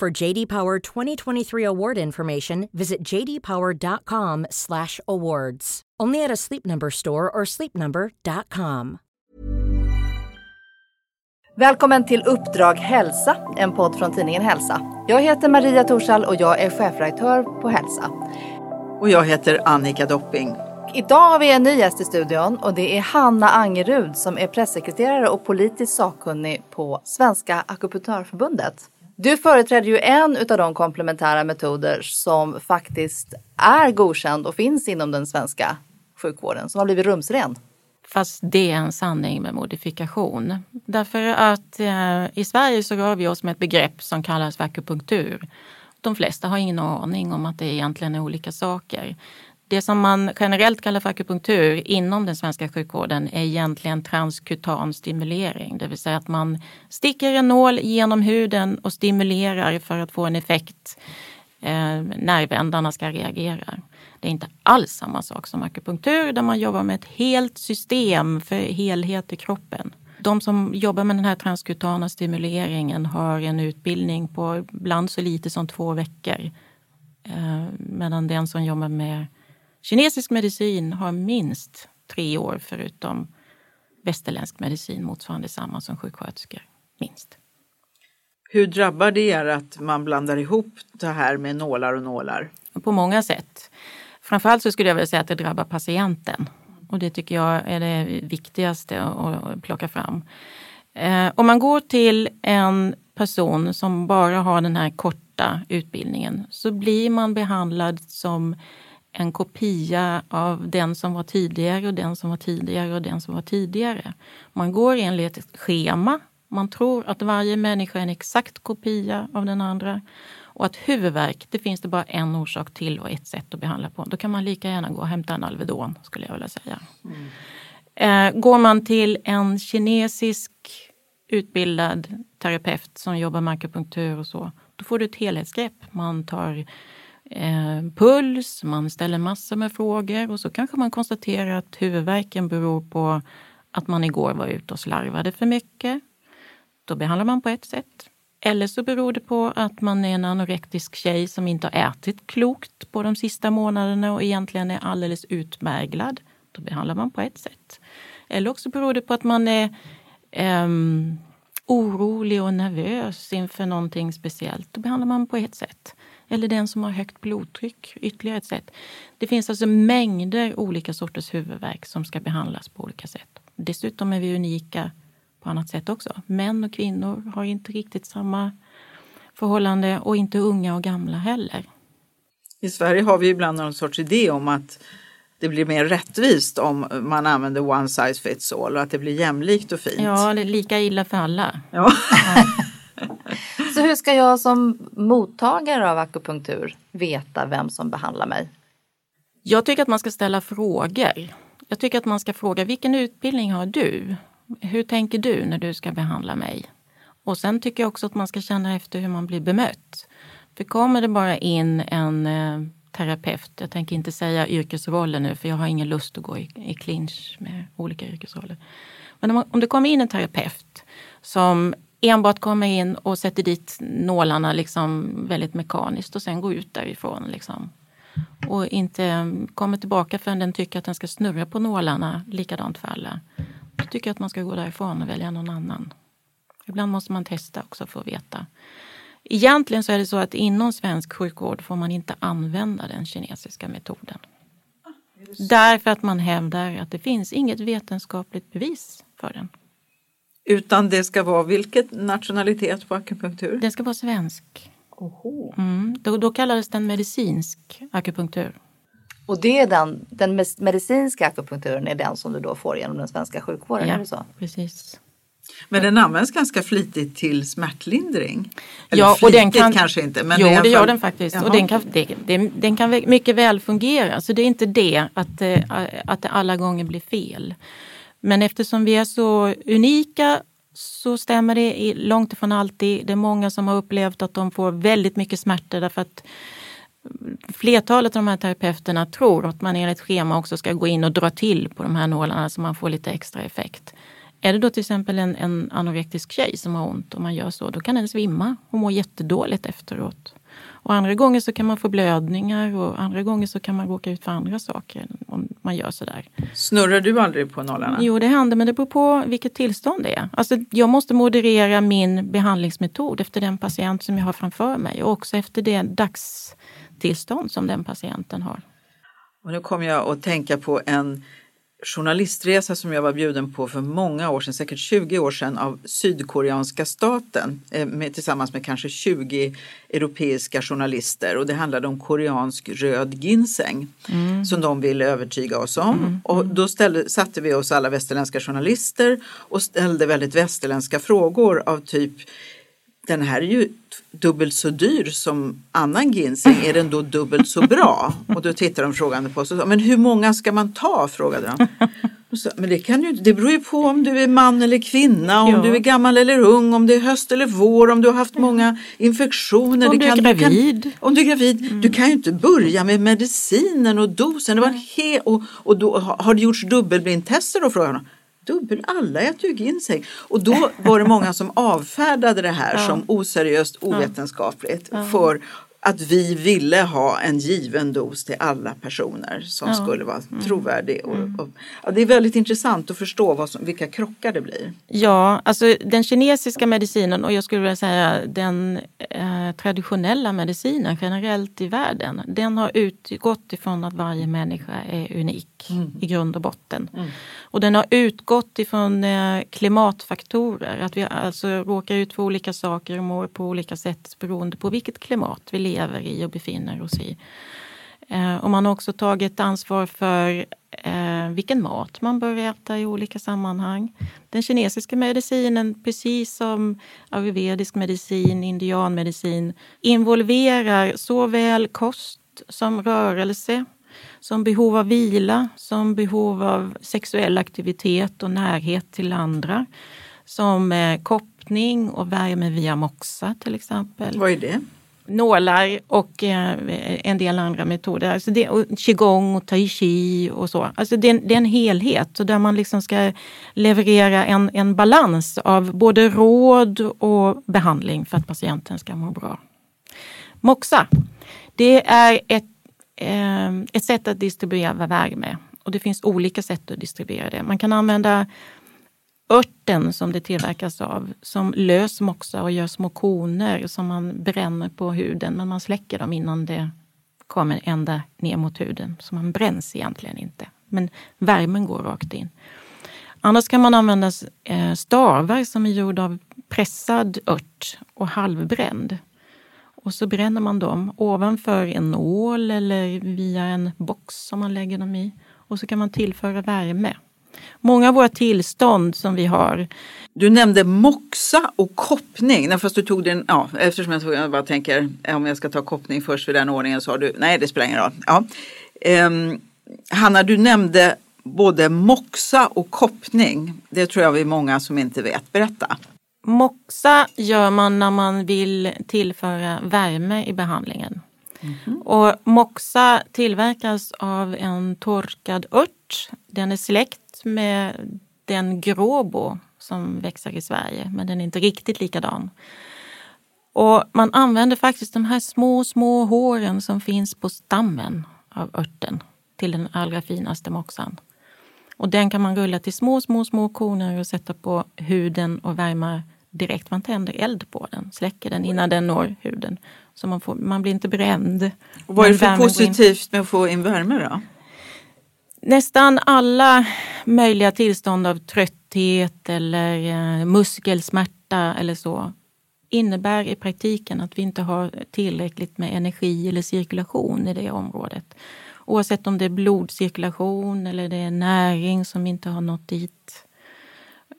For JD Power 2023 award information, visit jdpower.com/awards. Only at a Sleep Number store or sleepnumber.com. Välkommen till Uppdrag Hälsa, en podd från tidningen Hälsa. Jag heter Maria Torshall och jag är chefredaktör på Hälsa. Och jag heter Annika Dopping. Idag har vi en ny gäst i studion och det är Hanna Angerud som är pressekreterare och politisk sakkunnig på Svenska Akupunktörförbundet. Du företräder ju en av de komplementära metoder som faktiskt är godkänd och finns inom den svenska sjukvården, som har blivit rumsren. Fast det är en sanning med modifikation. Därför att eh, i Sverige så rör vi oss med ett begrepp som kallas för akupunktur. De flesta har ingen aning om att det egentligen är olika saker. Det som man generellt kallar för akupunktur inom den svenska sjukvården är egentligen transkutan stimulering. Det vill säga att man sticker en nål genom huden och stimulerar för att få en effekt eh, nervändarna ska reagera. Det är inte alls samma sak som akupunktur där man jobbar med ett helt system för helhet i kroppen. De som jobbar med den här transkutana stimuleringen har en utbildning på ibland så lite som två veckor. Eh, medan den som jobbar med kinesisk medicin har minst tre år förutom västerländsk medicin motsvarande samma som sjuksköterskor. Minst. Hur drabbar det er att man blandar ihop det här med nålar och nålar? På många sätt. Framförallt så skulle jag vilja säga att det drabbar patienten. Och det tycker jag är det viktigaste att plocka fram. Eh, om man går till en person som bara har den här korta utbildningen så blir man behandlad som en kopia av den som var tidigare och den som var tidigare och den som var tidigare. Man går enligt ett schema. Man tror att varje människa är en exakt kopia av den andra. Och att huvudvärk, det finns det bara en orsak till och ett sätt att behandla på. Då kan man lika gärna gå och hämta en Alvedon skulle jag vilja säga. Mm. Går man till en kinesisk utbildad terapeut som jobbar med akupunktur och så, då får du ett helhetsgrepp. Man tar eh, puls, man ställer massor med frågor och så kanske man konstaterar att huvudvärken beror på att man igår var ute och slarvade för mycket. Då behandlar man på ett sätt. Eller så beror det på att man är en anorektisk tjej som inte har ätit klokt på de sista månaderna och egentligen är alldeles utmärglad. Då behandlar man på ett sätt. Eller också beror det på att man är um, orolig och nervös inför någonting speciellt. Då behandlar man på ett sätt. Eller den som har högt blodtryck, ytterligare ett sätt. Det finns alltså mängder olika sorters huvudvärk som ska behandlas på olika sätt. Dessutom är vi unika på annat sätt också. Män och kvinnor har inte riktigt samma förhållande och inte unga och gamla heller. I Sverige har vi ibland någon sorts idé om att det blir mer rättvist om man använder one size fits all och att det blir jämlikt och fint. Ja, det är lika illa för alla. Ja. Så hur ska jag som mottagare av akupunktur veta vem som behandlar mig? Jag tycker att man ska ställa frågor. Jag tycker att man ska fråga vilken utbildning har du? Hur tänker du när du ska behandla mig? Och sen tycker jag också att man ska känna efter hur man blir bemött. För kommer det bara in en eh, terapeut, jag tänker inte säga yrkesroller nu för jag har ingen lust att gå i, i clinch med olika yrkesroller. Men om, om det kommer in en terapeut som enbart kommer in och sätter dit nålarna liksom väldigt mekaniskt och sen går ut därifrån. Liksom. Och inte kommer tillbaka förrän den tycker att den ska snurra på nålarna likadant för alla. Då tycker jag att man ska gå därifrån och välja någon annan. Ibland måste man testa också för att veta. Egentligen så är det så att inom svensk sjukvård får man inte använda den kinesiska metoden. Därför att man hävdar att det finns inget vetenskapligt bevis för den. Utan det ska vara vilket nationalitet på akupunktur? Den ska vara svensk. Mm, då, då kallades den medicinsk akupunktur. Och det är den, den medicinska akupunkturen är den som du då får genom den svenska sjukvården? Ja, är det så? precis. Men den används ganska flitigt till smärtlindring. Eller ja, och flitigt den kan, kanske inte. Men jo, det gör fall- den faktiskt. Jaha. Och den kan, det, det, den kan mycket väl fungera. Så det är inte det att, eh, att det alla gånger blir fel. Men eftersom vi är så unika så stämmer det långt ifrån alltid. Det är många som har upplevt att de får väldigt mycket smärta därför att flertalet av de här terapeuterna tror att man enligt schema också ska gå in och dra till på de här nålarna så man får lite extra effekt. Är det då till exempel en, en anorektisk tjej som har ont och man gör så, då kan den svimma och må jättedåligt efteråt. Och andra gånger så kan man få blödningar och andra gånger så kan man råka ut för andra saker om man gör sådär. Snurrar du aldrig på nålarna? Jo, det händer, men det beror på vilket tillstånd det är. Alltså, jag måste moderera min behandlingsmetod efter den patient som jag har framför mig och också efter det dagstillstånd som den patienten har. Och nu kommer jag att tänka på en journalistresa som jag var bjuden på för många år sedan, säkert 20 år sedan, av sydkoreanska staten eh, med, tillsammans med kanske 20 europeiska journalister. Och det handlade om koreansk röd ginseng som de ville övertyga oss om. Och då ställde, satte vi oss alla västerländska journalister och ställde väldigt västerländska frågor av typ den här är ju dubbelt så dyr som annan ginseng, är den då dubbelt så bra? Och då tittade de frågande på oss och sa, men hur många ska man ta? frågade de. Så, men det, kan ju, det beror ju på om du är man eller kvinna, om Ja. du är gammal eller ung, om det är höst eller vår, om du har haft många infektioner. Om du är kan, gravid. Kan, om du är gravid. Du kan ju inte börja med medicinen och dosen. Det var he, och, och då har det gjorts dubbelblindtester då? frågade de. Dubbel, alla äter ju ginseng. Och då var det många som avfärdade det här som oseriöst, ovetenskapligt. För att vi ville ha en given dos till alla personer som skulle vara trovärdig. Och, och, ja, det är väldigt intressant att förstå vad som, vilka krockar det blir. Ja, alltså den kinesiska medicinen och jag skulle vilja säga den eh, traditionella medicinen generellt i världen. Den har utgått ifrån att varje människa är unik i grund och botten. Och den har utgått ifrån eh, klimatfaktorer. Att vi alltså råkar ut för olika saker och mår på olika sätt beroende på vilket klimat vi lever i och befinner oss i. Eh, och man har också tagit ansvar för eh, vilken mat man bör äta i olika sammanhang. Den kinesiska medicinen, precis som ayurvedisk medicin, indianmedicin, involverar såväl kost som rörelse, som behov av vila, som behov av sexuell aktivitet och närhet till andra. Som eh, koppning och värme via moxa till exempel Vad är det? nålar och eh, en del andra metoder. Alltså det, och qigong och tai chi och så. Alltså det, är en- det är en helhet och där man liksom ska leverera en, en balans av både råd och behandling för att patienten ska må bra. Moxa, det är ett, Ehm, ett sätt att distribuera värme och det finns olika sätt att distribuera det. Man kan använda örten som det tillverkas av som lös moxa och gör små koner som man bränner på huden men man släcker dem innan det kommer ända ner mot huden. Så man bränns egentligen inte. Men värmen går rakt in. Annars kan man använda eh, stavar som är gjorda av pressad ört och halvbränd. Och så bränner man dem ovanför en nål eller via en box som man lägger dem i. Och så kan man tillföra värme. Många av våra tillstånd som vi har, Du nämnde moxa och koppning. Nej, fast du tog den, ja, eftersom jag, tog, jag bara tänker om jag ska ta koppning först vid den ordningen så har du, nej det spelar ingen roll. Ja. Um, Hanna, du nämnde både moxa och koppning. Det tror jag vi är många som inte vet. Berätta. Moxa gör man när man vill tillföra värme i behandlingen. Och moxa tillverkas av en torkad ört. Den är släkt med den gråbo som växer i Sverige, men den är inte riktigt likadan. Och man använder faktiskt de här små, små håren som finns på stammen av örten till den allra finaste moxan. Och den kan man rulla till små, små, små koner och sätta på huden och värma direkt. Man tänder eld på den, släcker den innan den når huden. Så man, får, man blir inte bränd. Och vad är det för positivt med att få in värme då? Nästan alla möjliga tillstånd av trötthet eller eh, muskelsmärta eller så innebär i praktiken att vi inte har tillräckligt med energi eller cirkulation i det området. Oavsett om det är blodcirkulation eller det är näring som inte har nått dit.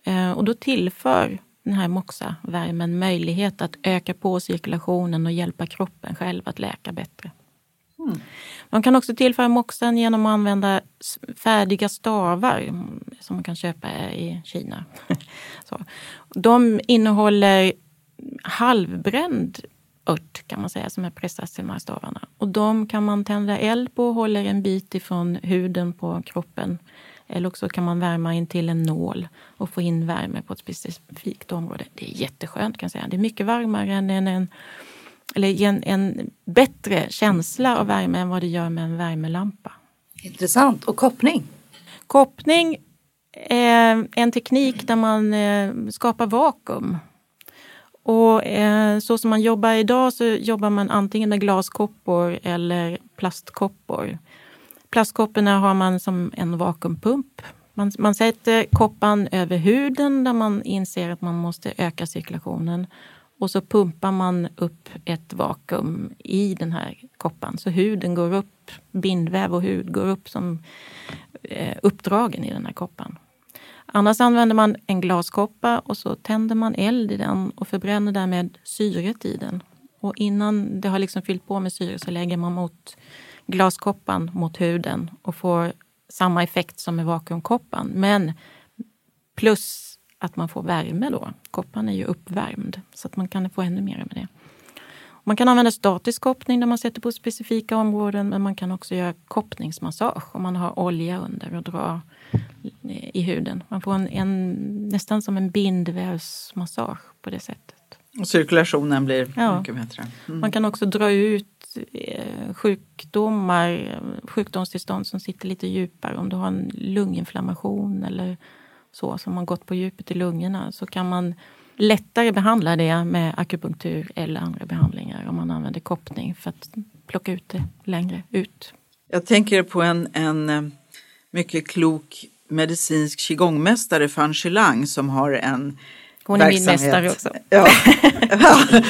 Eh, och då tillför den här MOXA-värmen möjlighet att öka på cirkulationen och hjälpa kroppen själv att läka bättre. Mm. Man kan också tillföra moxan genom att använda färdiga stavar som man kan köpa i Kina. Så. De innehåller halvbränd ört kan man säga som är pressat till de här stavarna. Och de kan man tända eld på och håller en bit ifrån huden på kroppen. Eller också kan man värma in till en nål och få in värme på ett specifikt område. Det är jätteskönt kan jag säga. Det är mycket varmare än en, en eller en, en bättre känsla av värme än vad det gör med en värmelampa. Intressant. Och koppning? Koppning är en teknik där man eh, skapar vakuum. Och eh, så som man jobbar idag så jobbar man antingen med glaskoppor eller plastkoppor. Plastkopporna har man som en vakuumpump. Man, man sätter koppan över huden där man inser att man måste öka cirkulationen och så pumpar man upp ett vakuum i den här koppan. Så huden går upp, bindväv och hud går upp som eh, uppdragen i den här koppan. Annars använder man en glaskoppa och så tänder man eld i den och förbränner därmed syret i den. Och innan det har liksom fyllt på med syre så lägger man mot glaskoppan mot huden och får samma effekt som med vakuumkoppan. Men plus att man får värme då. Koppan är ju uppvärmd så att man kan få ännu mer med det. Man kan använda statisk koppning där man sätter på specifika områden men man kan också göra koppningsmassage om man har olja under och drar i huden. Man får en, en nästan som en bindvävsmassage på det sättet. Och cirkulationen blir ja. mycket bättre. Mm. Man kan också dra ut eh, sjukdomar, sjukdomstillstånd som sitter lite djupare. Om du har en lunginflammation eller så som har gått på djupet i lungorna så kan man lättare behandla det med akupunktur eller andra behandlingar om man använder koppning för att plocka ut det längre ut. Jag tänker på en, en eh, mycket klok medicinsk qigongmästare, Fan Shilang, som har en hon är min mästare också. Ja.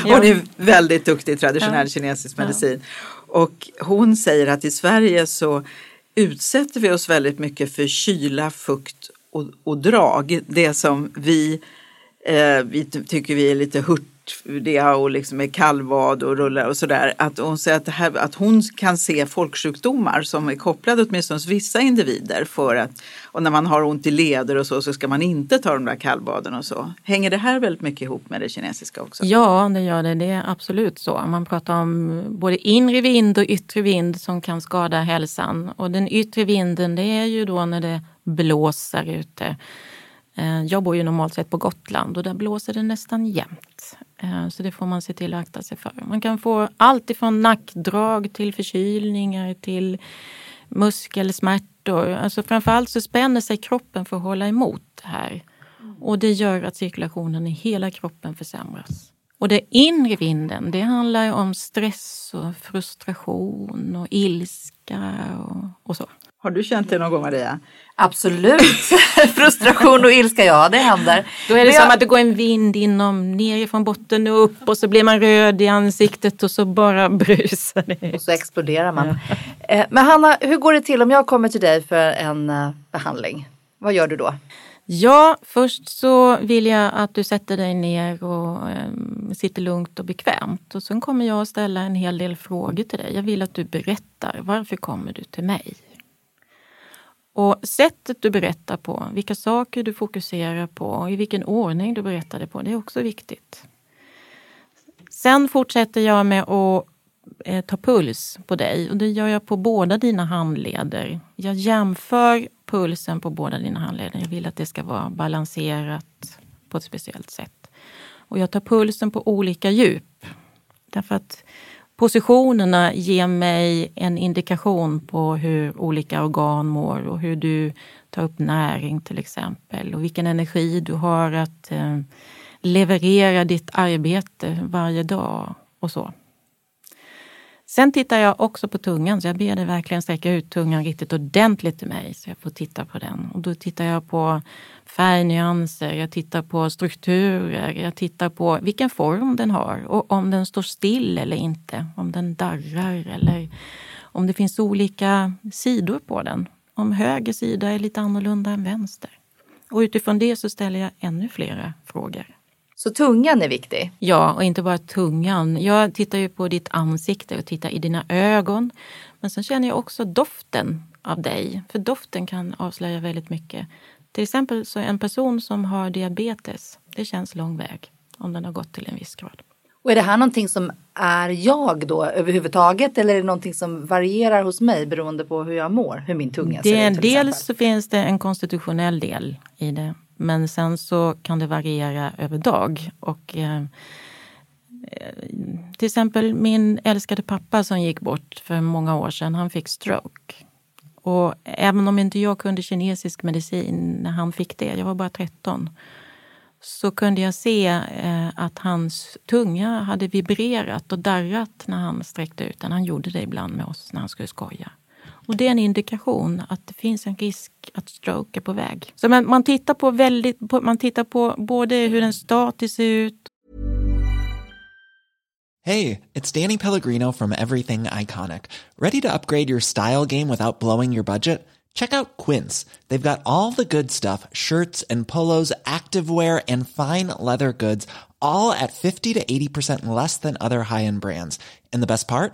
hon är väldigt duktig i traditionell ja. kinesisk medicin. Och hon säger att i Sverige så utsätter vi oss väldigt mycket för kyla, fukt och, och drag. Det som vi, eh, vi tycker vi är lite hurtiga och liksom är kallvad och rullar och sådär. Att hon säger att, här, att hon kan se folksjukdomar som är kopplade åtminstone till vissa individer för att och när man har ont i leder och så så ska man inte ta de där kallbaden och så. Hänger det här väldigt mycket ihop med det kinesiska också? Ja, det gör det. Det är absolut så. Man pratar om både inre vind och yttre vind som kan skada hälsan. Och den yttre vinden det är ju då när det blåser ute. Eh, jag bor ju normalt sett på Gotland och där blåser det nästan jämt. Eh, så det får man se till att akta sig för. Man kan få allt ifrån nackdrag till förkylningar till muskelsmärtor. Alltså framförallt så spänner sig kroppen för att hålla emot det här. Och det gör att cirkulationen i hela kroppen försämras. Och det inre vinden, det handlar om stress och frustration och ilska och, och så. Har du känt det någon gång Maria? Absolut! Frustration och ilska, ja det händer. Då är det Men som att det går en vind inom, nerifrån botten och upp och så blir man röd i ansiktet och så bara brusar det. Och så exploderar man. Ja. Eh, men Hanna, hur går det till om jag kommer till dig för en eh, behandling? Vad gör du då? Ja, först så vill jag att du sätter dig ner och um, sitter lugnt och bekvämt. Och sen kommer jag att ställa en hel del frågor till dig. Jag vill att du berättar, varför kommer du till mig? Och sättet du berättar på, vilka saker du fokuserar på, i vilken ordning du berättar det på, det är också viktigt. Sen fortsätter jag med att eh, ta puls på dig och det gör jag på båda dina handleder. Jag jämför pulsen på båda dina handleder. Jag vill att det ska vara balanserat på ett speciellt sätt. Och jag tar pulsen på olika djup. Därför att Positionerna ger mig en indikation på hur olika organ mår och hur du tar upp näring till exempel och vilken energi du har att eh, leverera ditt arbete varje dag och så. Sen tittar jag också på tungan, så jag ber dig verkligen sträcka ut tungan riktigt ordentligt till mig så jag får titta på den. Och då tittar jag på färgnyanser, jag tittar på strukturer, jag tittar på vilken form den har och om den står still eller inte. Om den darrar eller om det finns olika sidor på den. Om höger sida är lite annorlunda än vänster. Och utifrån det så ställer jag ännu flera frågor. Så tungan är viktig? Ja, och inte bara tungan. Jag tittar ju på ditt ansikte och tittar i dina ögon. Men sen känner jag också doften av dig. För doften kan avslöja väldigt mycket. Till exempel så en person som har diabetes, det känns lång väg om den har gått till en viss grad. Och är det här någonting som är jag då överhuvudtaget eller är det någonting som varierar hos mig beroende på hur jag mår, hur min tunga det, ser ut? Dels så finns det en konstitutionell del i det. Men sen så kan det variera över dag. Och, eh, till exempel min älskade pappa som gick bort för många år sedan, han fick stroke. Och även om inte jag kunde kinesisk medicin när han fick det, jag var bara 13, så kunde jag se eh, att hans tunga hade vibrerat och darrat när han sträckte ut den. Han gjorde det ibland med oss när han skulle skoja. Och det är en indikation att det finns en risk att stroke är på väg. Så man, man tittar på väldigt, man tittar på både hur en status ser ut. Hej, det är Danny Pellegrino från Everything Iconic. Ready to upgrade your style game without blowing your budget? Check out Quince. They've got all the good stuff, shirts and polos, activewear and fine leather goods, all at 50 to 80% less than other high-end brands. And the best part?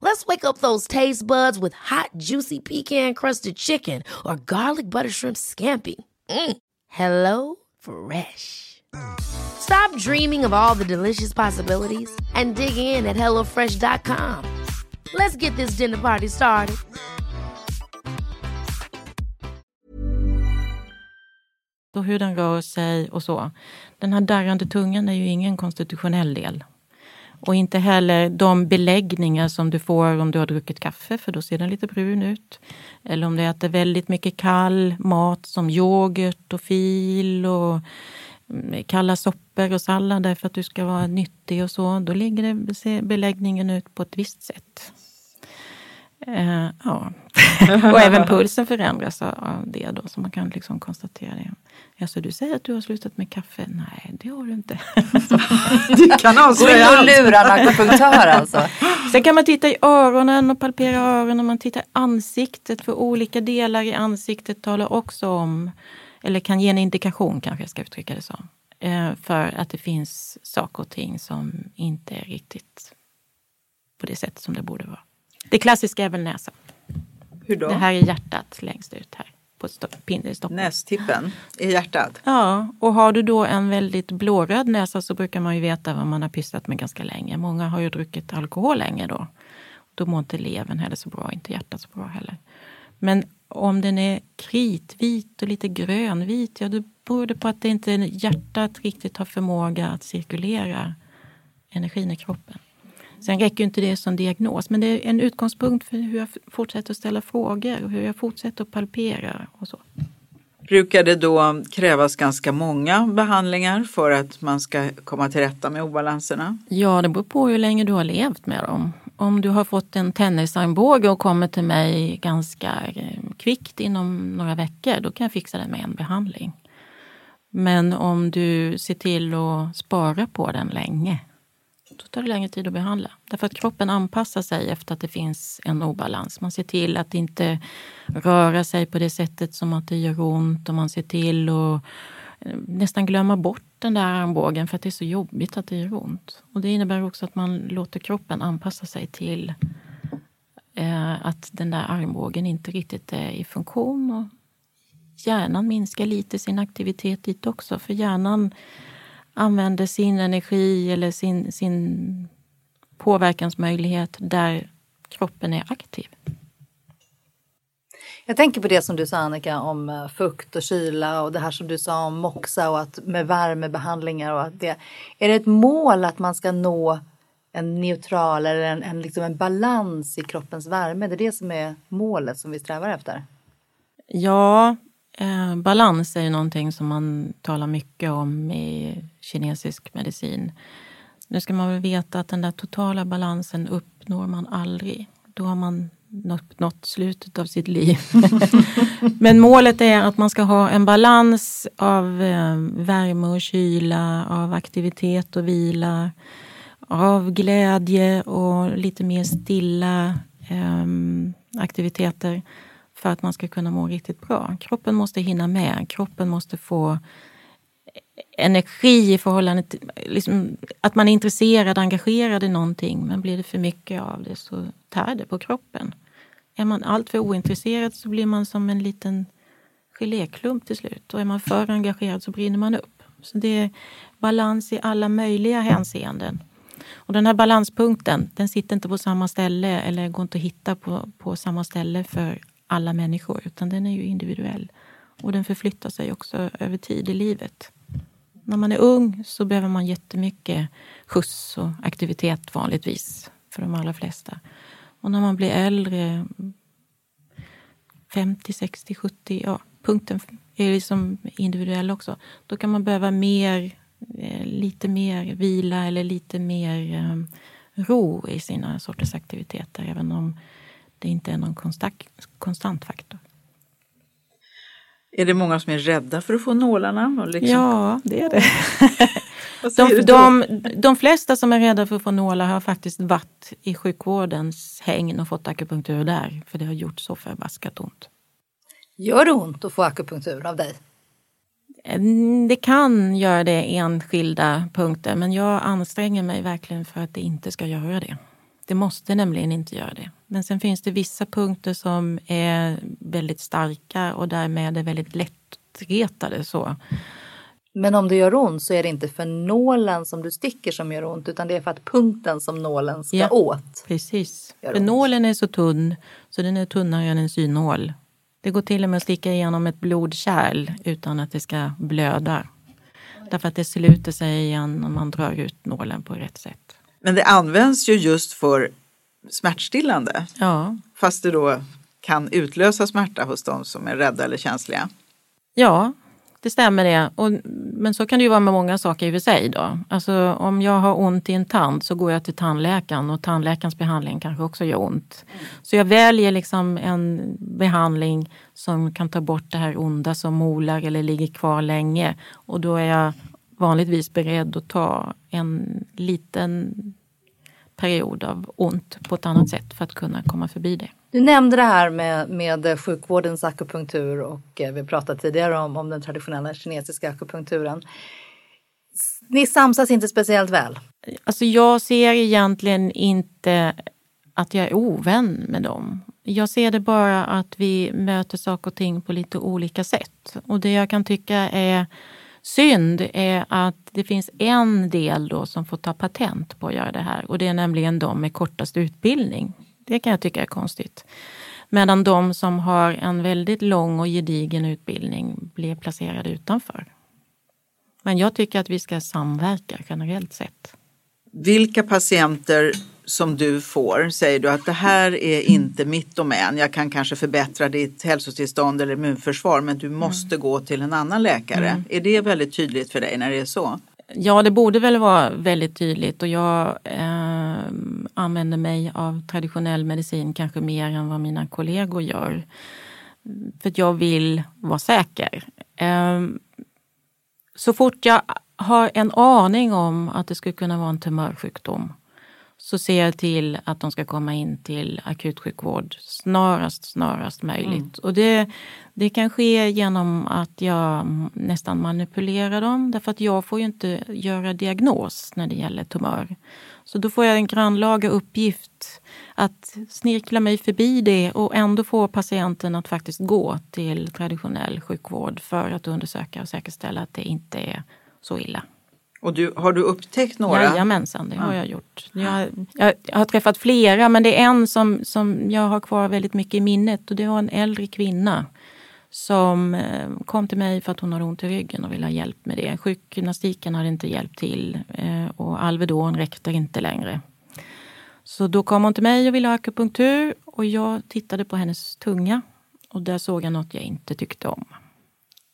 Let's wake up those taste buds with hot, juicy pecan crusted chicken or garlic butter shrimp scampi. Mm. Hello Fresh. Stop dreaming of all the delicious possibilities and dig in at HelloFresh.com. Let's get this dinner party started. Och hur den rör sig och så. Den här darrande tungan är ju ingen konstitutionell del Och inte heller de beläggningar som du får om du har druckit kaffe, för då ser den lite brun ut. Eller om du äter väldigt mycket kall mat som yoghurt och fil och mm, kalla soppor och sallader för att du ska vara nyttig och så. Då ligger beläggningen ut på ett visst sätt. Uh, ja. och även pulsen förändras av det då, så man kan liksom konstatera det. Alltså, du säger att du har slutat med kaffe. Nej, det har du inte. du kan avslöja allt. Gå in och lura en akupunktör alltså. Sen kan man titta i öronen och palpera öronen. Man tittar i ansiktet, för olika delar i ansiktet talar också om, eller kan ge en indikation kanske jag ska uttrycka det så. Eh, för att det finns saker och ting som inte är riktigt på det sätt som det borde vara. Det klassiska är väl näsan. Hur då? Det här är hjärtat längst ut här på Stockholm. Nästippen i hjärtat? Ja, och har du då en väldigt blåröd näsa så brukar man ju veta vad man har pysslat med ganska länge. Många har ju druckit alkohol länge då. Då mår inte levern heller så bra, inte hjärtat så bra heller. Men om den är kritvit och lite grönvit, ja då beror det på att det inte hjärtat riktigt har förmåga att cirkulera energin i kroppen. Sen räcker inte det som diagnos, men det är en utgångspunkt för hur jag fortsätter att ställa frågor och hur jag fortsätter att palpera och så. Brukar det då krävas ganska många behandlingar för att man ska komma till rätta med obalanserna? Ja, det beror på hur länge du har levt med dem. Om du har fått en tennisarmbåge och kommer till mig ganska eh, kvickt inom några veckor, då kan jag fixa det med en behandling. Men om du ser till att spara på den länge, då tar det längre tid att behandla. Därför att kroppen anpassar sig efter att det finns en obalans. Man ser till att inte röra sig på det sättet som att det gör ont och man ser till att eh, nästan glömma bort den där armbågen för att det är så jobbigt att det gör ont. Och det innebär också att man låter kroppen anpassa sig till eh, att den där armbågen inte riktigt är i funktion. Och hjärnan minskar lite sin aktivitet dit också, för hjärnan använder sin energi eller sin, sin påverkansmöjlighet där kroppen är aktiv. Jag tänker på det som du sa Annika om eh, fukt och kyla och det här som du sa om moxa och att med värmebehandlingar och att det. Är det ett mål att man ska nå en neutral eller en, en, liksom en balans i kroppens värme? Det är det som är målet som vi strävar efter? Ja, Eh, balans är ju någonting som man talar mycket om i kinesisk medicin. Nu ska man väl veta att den där totala balansen uppnår man aldrig. Då har man nått, slutet av sitt liv. Men målet är att man ska ha en balans av eh, värme och kyla, av aktivitet och vila, av glädje och lite mer stilla eh, aktiviteter för att man ska kunna må riktigt bra. Kroppen måste hinna med. Kroppen måste få energi i förhållande till liksom, att man är intresserad, engagerad i någonting. Men blir det för mycket av det så tär det på kroppen. Är man alltför ointresserad så blir man som en liten geléklump till slut. Och är man för engagerad så brinner man upp. Så det är balans i alla möjliga hänseenden. Och den här balanspunkten, den sitter inte på samma ställe eller går inte att hitta på, på samma ställe för alla människor, utan den är ju individuell. Och den förflyttar sig också över tid i livet. När man är ung så behöver man jättemycket skjuts och aktivitet vanligtvis, för de allra flesta. Och när man blir äldre, 50, 60, 70, ja, punkten är liksom individuell också. Då kan man behöva mer, eh, lite mer vila eller lite mer eh, ro i sina sorters aktiviteter, även om det inte är någon konstant, konstant faktor. Är det många som är rädda för att få nålarna? Liksom... Ja, det är det. de, de, de flesta som är rädda för att få nålar har faktiskt varit i sjukvårdens hägn och fått akupunktur där, för det har gjort så förbaskat ont. Gör det ont att få akupunktur av dig? Det kan göra det enskilda punkter, men jag anstränger mig verkligen för att det inte ska göra det. Det måste nämligen inte göra det. Men sen finns det vissa punkter som är väldigt starka och därmed är väldigt lättretade. Så. Men om det gör ont så är det inte för nålen som du sticker som gör ont utan det är för att punkten som nålen ska ja, åt. Precis. För nålen är så tunn så den är tunnare än en synål. Det går till och med att sticka igenom ett blodkärl utan att det ska blöda. Därför att det sluter sig igen om man drar ut nålen på rätt sätt. Men det används ju just för smärtstillande. Ja. Fast det då kan utlösa smärta hos de som är rädda eller känsliga. Ja, det stämmer det. Och, men så kan det ju vara med många saker i och för sig. Då. Alltså, om jag har ont i en tand så går jag till tandläkaren och tandläkarens behandling kanske också gör ont. Så jag väljer liksom en behandling som kan ta bort det här onda som molar eller ligger kvar länge. Och då är jag vanligtvis beredd att ta en liten period av ont på ett annat sätt för att kunna komma förbi det. Du nämnde det här med, med sjukvårdens akupunktur och eh, vi pratade tidigare om, om den traditionella kinesiska akupunkturen. Ni samsas inte speciellt väl? Alltså jag ser egentligen inte att jag är ovän med dem. Jag ser det bara att vi möter saker och ting på lite olika sätt. Och det jag kan tycka är synd är att det finns en del då som får ta patent på att göra det här och det är nämligen de med kortast utbildning. Det kan jag tycka är konstigt. Medan de som har en väldigt lång och gedigen utbildning blir placerade utanför. Men jag tycker att vi ska samverka generellt sett. Vilka patienter som du får säger du att det här är inte mitt domän. Jag kan kanske förbättra ditt hälsotillstånd eller immunförsvar men du måste mm. gå till en annan läkare. Mm. Är det väldigt tydligt för dig när det är så? Ja, det borde väl vara väldigt tydligt och jag eh, använder mig av traditionell medicin kanske mer än vad mina kollegor gör. För att jag vill vara säker. Eh, så fort jag har en aning om att det skulle kunna vara en tumörsjukdom så ser jag till att de ska komma in till akutsjukvård snarast, snarast möjligt. Mm. Och det, det kan ske genom att jag nästan manipulerar dem därför att jag får ju inte göra diagnos när det gäller tumör. Så då får jag en grannlaga uppgift att snirkla mig förbi det och ändå få patienten att faktiskt gå till traditionell sjukvård för att undersöka och säkerställa att det inte är så illa. Och du, har du upptäckt några? Jajamensan, det har jag gjort. Jag, jag, jag, har träffat flera men det är en som, som jag har kvar väldigt mycket i minnet och det var en äldre kvinna som eh, kom till mig för att hon har ont i ryggen och ville ha hjälp med det. Sjukgymnastiken hade inte hjälpt till eh, och Alvedon räckte inte längre. Så då kom hon till mig och ville ha akupunktur och jag tittade på hennes tunga och där såg jag något jag inte tyckte om.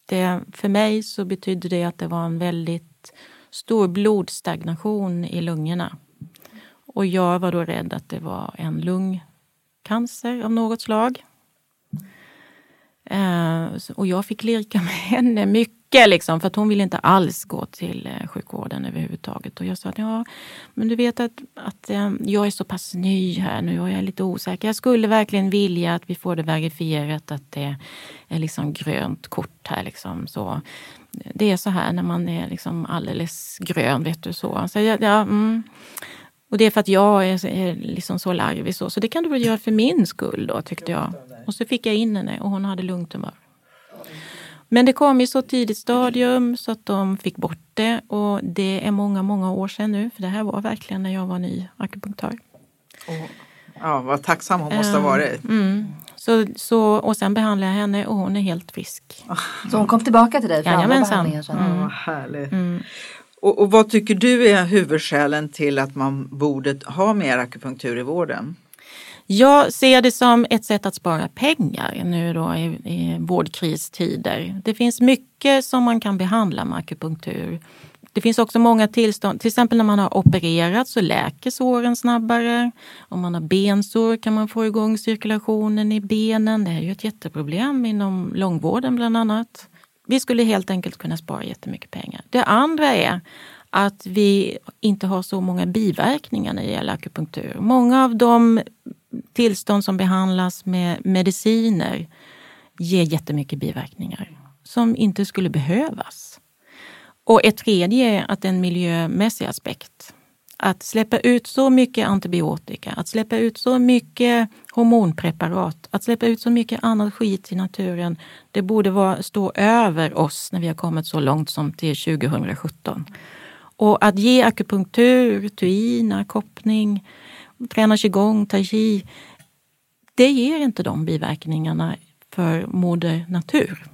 Det, för mig så betydde det att det var en väldigt stor blodstagnation i lungorna. Och jag var då rädd att det var en lungcancer av något slag. Eh, och jag fick lirka med henne mycket, liksom, för att hon ville inte alls gå till eh, sjukvården överhuvudtaget. Och jag sa att ja, men du vet att, att eh, jag är så pass ny här nu och jag är lite osäker. Jag skulle verkligen vilja att vi får det verifierat att det är liksom grönt kort här. Liksom, så. Det är så här när man är liksom alldeles grön, vet du. så. så ja, ja, mm. Och det är för att jag är, är liksom så larvig så. Så det kan du väl göra för min skull då, tyckte jag. Och så fick jag in henne och hon hade lungtumör. Men det kom i så tidigt stadium så att de fick bort det. Och det är många, många år sedan nu. För det här var verkligen när jag var ny akupunktör. Och, ja, vad tacksam hon måste ha varit. Mm. Så, så, och sen behandlade jag henne och hon är helt frisk. Så hon kom tillbaka till dig för andra behandlingar sen? Mm. Ja, härligt. Mm. Och, och, vad tycker du är huvudskälen till att man borde ha mer akupunktur i vården? Jag ser det som ett sätt att spara pengar nu då i, i vårdkristider. Det finns mycket som man kan behandla med akupunktur. Det finns också många tillstånd, till exempel när man har opererat så läker såren snabbare. Om man har bensår kan man få igång cirkulationen i benen. Det är ju ett jätteproblem inom långvården bland annat. Vi skulle helt enkelt kunna spara jättemycket pengar. Det andra är att vi inte har så många biverkningar när det gäller akupunktur. Många av de tillstånd som behandlas med mediciner ger jättemycket biverkningar som inte skulle behövas. Och ett tredje är att en miljömässig aspekt. Att släppa ut så mycket antibiotika, att släppa ut så mycket hormonpreparat, att släppa ut så mycket annat skit i naturen. Det borde vara, stå över oss när vi har kommit så långt som till 2017. Och att ge akupunktur, tuina, koppning, träna qigong, tai chi. Det ger inte de biverkningarna för moder natur.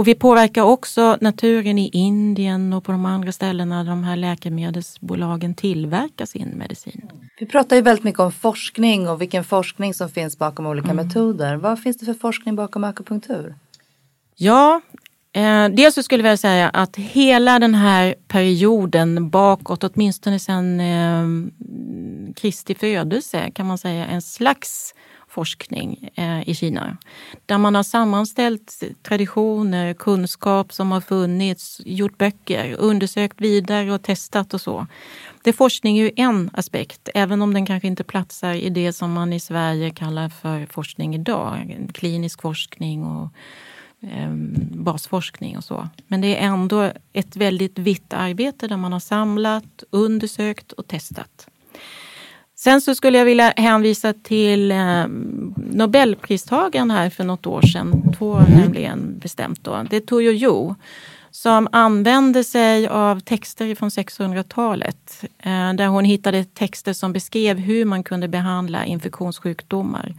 Och vi påverkar också naturen i Indien och på de andra ställena där de här läkemedelsbolagen tillverkar sin medicin. Vi pratar ju väldigt mycket om forskning och vilken forskning som finns bakom olika mm. metoder. Vad finns det för forskning bakom akupunktur? Ja, eh, dels så skulle jag säga att hela den här perioden bakåt, åtminstone sedan eh, Kristi födelse kan man säga, en slags forskning eh, i Kina. Där man har sammanställt traditioner, kunskap som har funnits, gjort böcker, undersökt vidare och testat och så. Det forskning är ju en aspekt, även om den kanske inte platsar i det som man i Sverige kallar för forskning idag. Klinisk forskning och eh, basforskning och så. Men det är ändå ett väldigt vitt arbete där man har samlat, undersökt och testat. Sen så skulle jag vilja hänvisa till eh, Nobelpristagaren här för något år sedan, två mm. nämligen bestämt då. Det är Toyo Yo som använde sig av texter från 600-talet eh, där hon hittade texter som beskrev hur man kunde behandla infektionssjukdomar.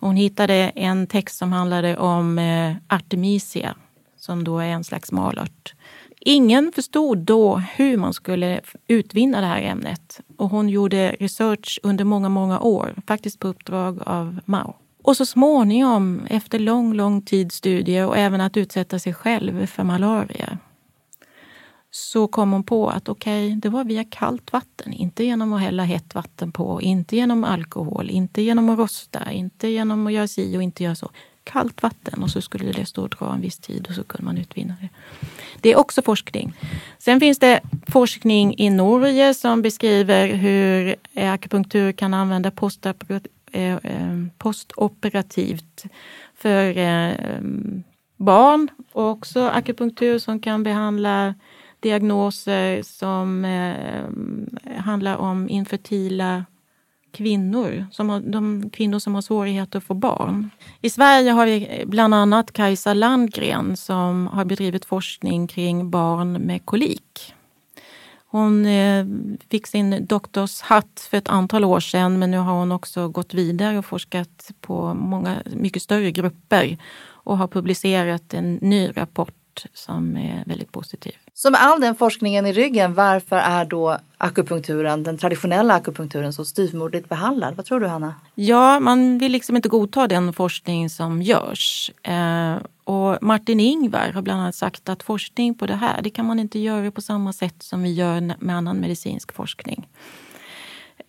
Hon hittade en text som handlade om eh, artemisia som då är en slags malört. Ingen förstod då hur man skulle utvinna det här ämnet och hon gjorde research under många, många år, faktiskt på uppdrag av Mao. Och så småningom, efter lång, lång tids studier och även att utsätta sig själv för malaria, så kom hon på att okej, okay, det var via kallt vatten, inte genom att hälla hett vatten på, inte genom alkohol, inte genom att rosta, inte genom att göra si och inte göra så. Kallt vatten och så skulle det stå och dra en viss tid och så kunde man utvinna det. Det är också forskning. Sen finns det forskning i Norge som beskriver hur akupunktur kan användas eh, eh, postoperativt för eh, barn och också akupunktur som kan behandla diagnoser som handlar om infertila kvinnor, som har, de kvinnor som har svårigheter att få barn. I Sverige har vi bland annat Kajsa Landgren som har bedrivit forskning kring barn med kolik. Hon eh, fick sin doktorshatt för ett antal år sedan men nu har hon också gått vidare och forskat på många, mycket större grupper och har publicerat en ny rapport som är väldigt positiv. Så med all den forskningen i ryggen, varför är då akupunkturen, den traditionella akupunkturen så styvmoderligt behandlad? Vad tror du Hanna? Ja, man vill liksom inte godta den forskning som görs. Eh, och Martin Ingvar har bland annat sagt att forskning på det här, det kan man inte göra på samma sätt som vi gör med annan medicinsk forskning.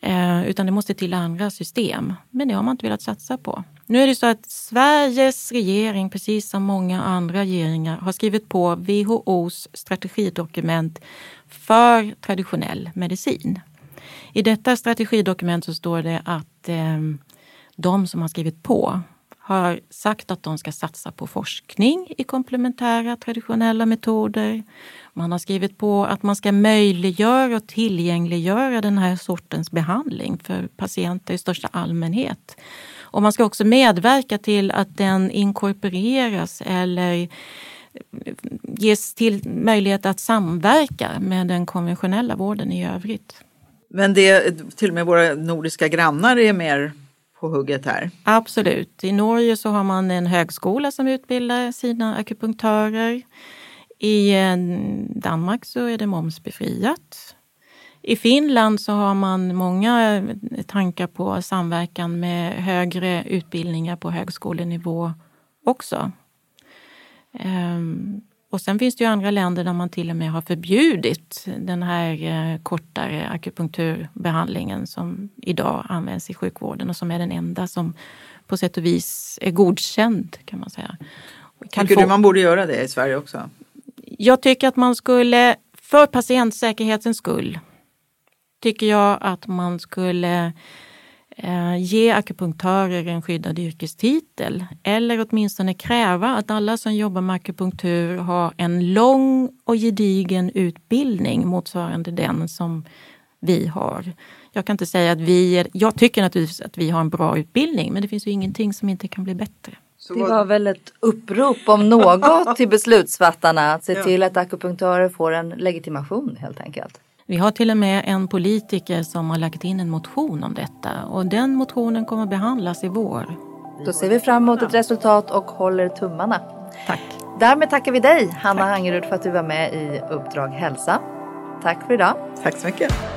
Eh, utan det måste till andra system. Men det har man inte velat satsa på. Nu är det så att Sveriges regering, precis som många andra regeringar, har skrivit på WHOs strategidokument för traditionell medicin. I detta strategidokument så står det att eh, de som har skrivit på har sagt att de ska satsa på forskning i komplementära traditionella metoder. Man har skrivit på att man ska möjliggöra och tillgängliggöra den här sortens behandling för patienter i största allmänhet. Och man ska också medverka till att den inkorporeras eller ges till möjlighet att samverka med den konventionella vården i övrigt. Men det, till och med våra nordiska grannar är mer på hugget här? Absolut. I Norge så har man en högskola som utbildar sina akupunktörer. I eh, Danmark så är det momsbefriat. I Finland så har man många tankar på samverkan med högre utbildningar på högskolenivå också. Ehm, och sen finns det ju andra länder där man till och med har förbjudit den här eh, kortare akupunkturbehandlingen som idag används i sjukvården och som är den enda som på sätt och vis är godkänd kan man säga. Tycker få... du man borde göra det i Sverige också? Jag tycker att man skulle, för patientsäkerhetens skull, tycker jag att man skulle eh, ge akupunktörer en skyddad yrkestitel eller åtminstone kräva att alla som jobbar med akupunktur har en lång och gedigen utbildning motsvarande den som vi har. Jag kan inte säga att vi är, jag tycker naturligtvis att vi har en bra utbildning men det finns ju ingenting som inte kan bli bättre. Det var väl ett upprop om något till beslutsfattarna att se till att akupunktörer får en legitimation helt enkelt. Vi har till och med en politiker som har lagt in en motion om detta och den motionen kommer att behandlas i vår. Då ser vi fram emot ett resultat och håller tummarna. Tack. Därmed tackar vi dig, Hanna Tack. Hangerud, för att du var med i Uppdrag hälsa. Tack för idag. Tack så mycket.